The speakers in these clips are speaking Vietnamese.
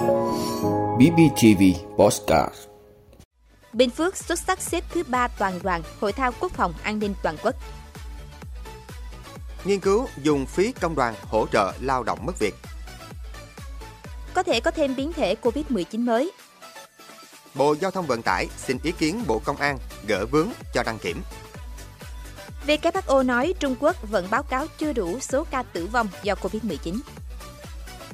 BBTV Postcard Bình Phước xuất sắc xếp thứ ba toàn đoàn Hội thao Quốc phòng An ninh toàn quốc. Nghiên cứu dùng phí công đoàn hỗ trợ lao động mất việc. Có thể có thêm biến thể COVID-19 mới. Bộ Giao thông Vận tải xin ý kiến Bộ Công an gỡ vướng cho đăng kiểm. WHO nói Trung Quốc vẫn báo cáo chưa đủ số ca tử vong do COVID-19.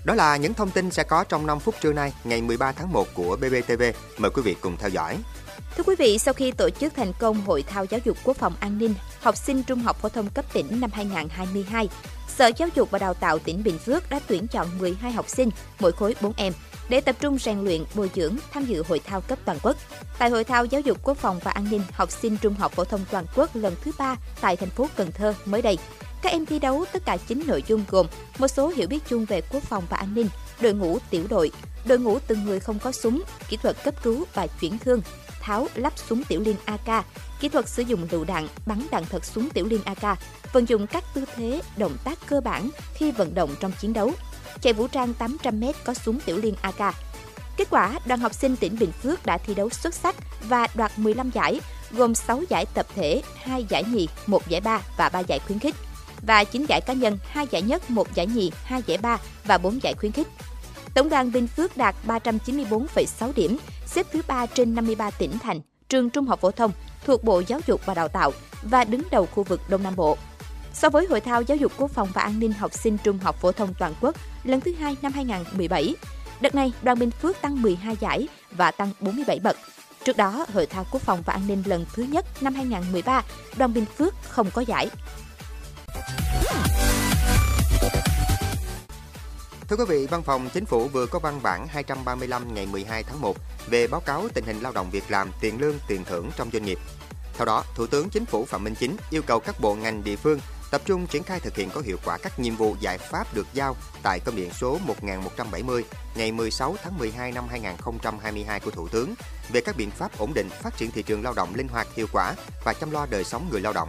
Đó là những thông tin sẽ có trong 5 phút trưa nay, ngày 13 tháng 1 của BBTV. Mời quý vị cùng theo dõi. Thưa quý vị, sau khi tổ chức thành công Hội thao giáo dục quốc phòng an ninh học sinh trung học phổ thông cấp tỉnh năm 2022, Sở Giáo dục và Đào tạo tỉnh Bình Phước đã tuyển chọn 12 học sinh, mỗi khối 4 em, để tập trung rèn luyện, bồi dưỡng, tham dự hội thao cấp toàn quốc. Tại hội thao giáo dục quốc phòng và an ninh học sinh trung học phổ thông toàn quốc lần thứ ba tại thành phố Cần Thơ mới đây, các em thi đấu tất cả 9 nội dung gồm một số hiểu biết chung về quốc phòng và an ninh, đội ngũ tiểu đội, đội ngũ từng người không có súng, kỹ thuật cấp cứu và chuyển thương, tháo lắp súng tiểu liên AK, kỹ thuật sử dụng lựu đạn, bắn đạn thật súng tiểu liên AK, vận dụng các tư thế, động tác cơ bản khi vận động trong chiến đấu, chạy vũ trang 800m có súng tiểu liên AK. Kết quả, đoàn học sinh tỉnh Bình Phước đã thi đấu xuất sắc và đoạt 15 giải, gồm 6 giải tập thể, 2 giải nhì, 1 giải ba và 3 giải khuyến khích và 9 giải cá nhân, 2 giải nhất, 1 giải nhì, 2 giải ba và 4 giải khuyến khích. Tổng đoàn Bình Phước đạt 394,6 điểm, xếp thứ 3 trên 53 tỉnh thành, trường trung học phổ thông thuộc Bộ Giáo dục và Đào tạo và đứng đầu khu vực Đông Nam Bộ. So với hội thao giáo dục quốc phòng và an ninh học sinh trung học phổ thông toàn quốc lần thứ hai năm 2017, đợt này đoàn Bình Phước tăng 12 giải và tăng 47 bậc. Trước đó, hội thao quốc phòng và an ninh lần thứ nhất năm 2013, đoàn Bình Phước không có giải. Thưa quý vị, Văn phòng Chính phủ vừa có văn bản 235 ngày 12 tháng 1 về báo cáo tình hình lao động việc làm, tiền lương, tiền thưởng trong doanh nghiệp. Theo đó, Thủ tướng Chính phủ Phạm Minh Chính yêu cầu các bộ ngành địa phương tập trung triển khai thực hiện có hiệu quả các nhiệm vụ giải pháp được giao tại công điện số 1170 ngày 16 tháng 12 năm 2022 của Thủ tướng về các biện pháp ổn định phát triển thị trường lao động linh hoạt hiệu quả và chăm lo đời sống người lao động.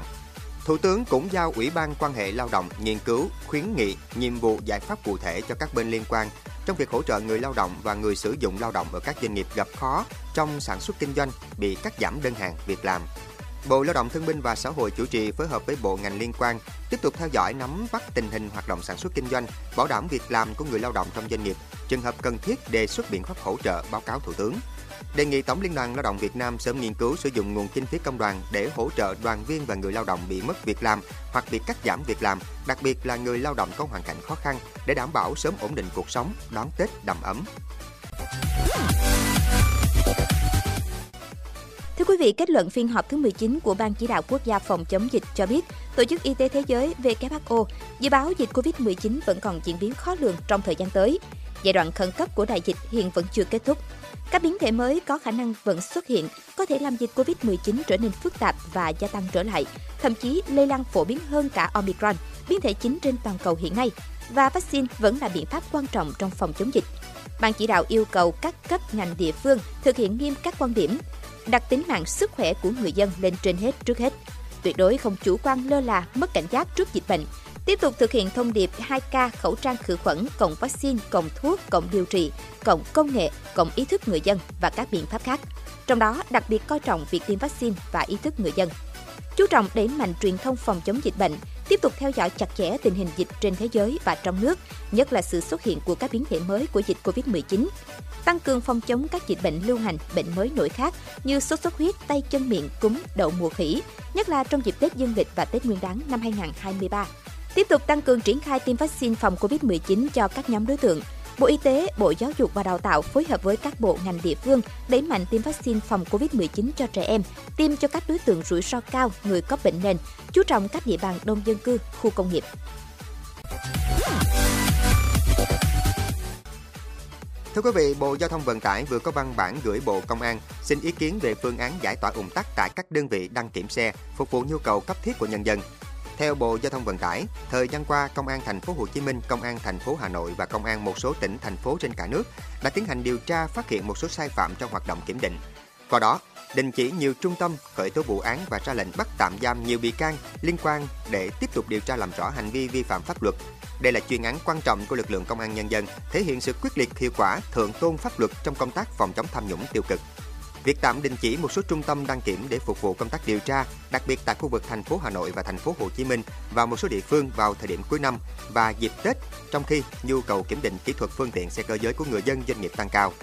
Thủ tướng cũng giao Ủy ban quan hệ lao động nghiên cứu, khuyến nghị nhiệm vụ giải pháp cụ thể cho các bên liên quan trong việc hỗ trợ người lao động và người sử dụng lao động ở các doanh nghiệp gặp khó trong sản xuất kinh doanh bị cắt giảm đơn hàng việc làm. Bộ Lao động Thương binh và Xã hội chủ trì phối hợp với bộ ngành liên quan tiếp tục theo dõi nắm bắt tình hình hoạt động sản xuất kinh doanh, bảo đảm việc làm của người lao động trong doanh nghiệp, trường hợp cần thiết đề xuất biện pháp hỗ trợ báo cáo Thủ tướng đề nghị Tổng Liên đoàn Lao động Việt Nam sớm nghiên cứu sử dụng nguồn kinh phí công đoàn để hỗ trợ đoàn viên và người lao động bị mất việc làm hoặc bị cắt giảm việc làm, đặc biệt là người lao động có hoàn cảnh khó khăn để đảm bảo sớm ổn định cuộc sống, đón Tết đầm ấm. Thưa quý vị, kết luận phiên họp thứ 19 của Ban Chỉ đạo Quốc gia phòng chống dịch cho biết, Tổ chức Y tế Thế giới WHO dự báo dịch COVID-19 vẫn còn diễn biến khó lường trong thời gian tới. Giai đoạn khẩn cấp của đại dịch hiện vẫn chưa kết thúc. Các biến thể mới có khả năng vẫn xuất hiện, có thể làm dịch COVID-19 trở nên phức tạp và gia tăng trở lại, thậm chí lây lan phổ biến hơn cả Omicron, biến thể chính trên toàn cầu hiện nay. Và vaccine vẫn là biện pháp quan trọng trong phòng chống dịch. Ban chỉ đạo yêu cầu các cấp ngành địa phương thực hiện nghiêm các quan điểm, đặt tính mạng sức khỏe của người dân lên trên hết trước hết. Tuyệt đối không chủ quan lơ là, mất cảnh giác trước dịch bệnh, Tiếp tục thực hiện thông điệp 2K khẩu trang khử khuẩn, cộng vaccine, cộng thuốc, cộng điều trị, cộng công nghệ, cộng ý thức người dân và các biện pháp khác. Trong đó đặc biệt coi trọng việc tiêm vaccine và ý thức người dân. Chú trọng đẩy mạnh truyền thông phòng chống dịch bệnh, tiếp tục theo dõi chặt chẽ tình hình dịch trên thế giới và trong nước, nhất là sự xuất hiện của các biến thể mới của dịch COVID-19. Tăng cường phòng chống các dịch bệnh lưu hành, bệnh mới nổi khác như sốt xuất huyết, tay chân miệng, cúm, đậu mùa khỉ, nhất là trong dịp Tết Dương lịch và Tết Nguyên đán năm 2023 tiếp tục tăng cường triển khai tiêm vaccine phòng COVID-19 cho các nhóm đối tượng. Bộ Y tế, Bộ Giáo dục và Đào tạo phối hợp với các bộ ngành địa phương đẩy mạnh tiêm vaccine phòng COVID-19 cho trẻ em, tiêm cho các đối tượng rủi ro cao, người có bệnh nền, chú trọng các địa bàn đông dân cư, khu công nghiệp. Thưa quý vị, Bộ Giao thông Vận tải vừa có văn bản gửi Bộ Công an xin ý kiến về phương án giải tỏa ủng tắc tại các đơn vị đăng kiểm xe phục vụ nhu cầu cấp thiết của nhân dân. Theo Bộ Giao thông Vận tải, thời gian qua, Công an thành phố Hồ Chí Minh, Công an thành phố Hà Nội và Công an một số tỉnh thành phố trên cả nước đã tiến hành điều tra phát hiện một số sai phạm trong hoạt động kiểm định. Qua đó, đình chỉ nhiều trung tâm, khởi tố vụ án và ra lệnh bắt tạm giam nhiều bị can liên quan để tiếp tục điều tra làm rõ hành vi vi phạm pháp luật. Đây là chuyên án quan trọng của lực lượng công an nhân dân, thể hiện sự quyết liệt hiệu quả, thượng tôn pháp luật trong công tác phòng chống tham nhũng tiêu cực. Việc tạm đình chỉ một số trung tâm đăng kiểm để phục vụ công tác điều tra, đặc biệt tại khu vực thành phố Hà Nội và thành phố Hồ Chí Minh và một số địa phương vào thời điểm cuối năm và dịp Tết, trong khi nhu cầu kiểm định kỹ thuật phương tiện xe cơ giới của người dân doanh nghiệp tăng cao.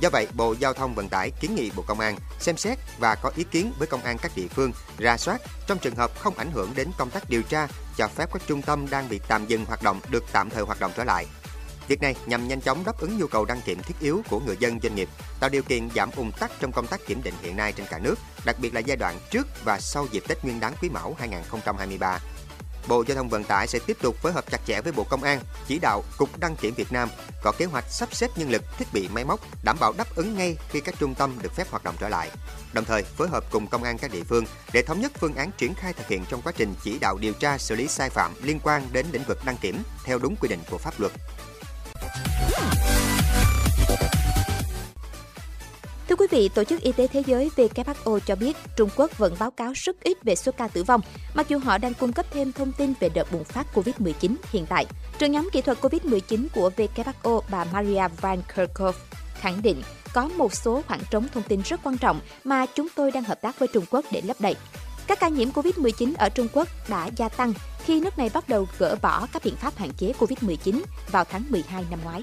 Do vậy, Bộ Giao thông Vận tải kiến nghị Bộ Công an xem xét và có ý kiến với công an các địa phương ra soát trong trường hợp không ảnh hưởng đến công tác điều tra, cho phép các trung tâm đang bị tạm dừng hoạt động được tạm thời hoạt động trở lại. Việc này nhằm nhanh chóng đáp ứng nhu cầu đăng kiểm thiết yếu của người dân doanh nghiệp, tạo điều kiện giảm ùn tắc trong công tác kiểm định hiện nay trên cả nước, đặc biệt là giai đoạn trước và sau dịp Tết Nguyên đán Quý Mão 2023. Bộ Giao thông Vận tải sẽ tiếp tục phối hợp chặt chẽ với Bộ Công an, chỉ đạo Cục Đăng kiểm Việt Nam có kế hoạch sắp xếp nhân lực, thiết bị máy móc đảm bảo đáp ứng ngay khi các trung tâm được phép hoạt động trở lại. Đồng thời phối hợp cùng công an các địa phương để thống nhất phương án triển khai thực hiện trong quá trình chỉ đạo điều tra xử lý sai phạm liên quan đến lĩnh vực đăng kiểm theo đúng quy định của pháp luật. Quý vị, Tổ chức Y tế Thế giới WHO cho biết Trung Quốc vẫn báo cáo rất ít về số ca tử vong, mặc dù họ đang cung cấp thêm thông tin về đợt bùng phát COVID-19 hiện tại. Trưởng nhóm kỹ thuật COVID-19 của WHO bà Maria Van Kerkhove khẳng định có một số khoảng trống thông tin rất quan trọng mà chúng tôi đang hợp tác với Trung Quốc để lấp đầy. Các ca nhiễm COVID-19 ở Trung Quốc đã gia tăng khi nước này bắt đầu gỡ bỏ các biện pháp hạn chế COVID-19 vào tháng 12 năm ngoái.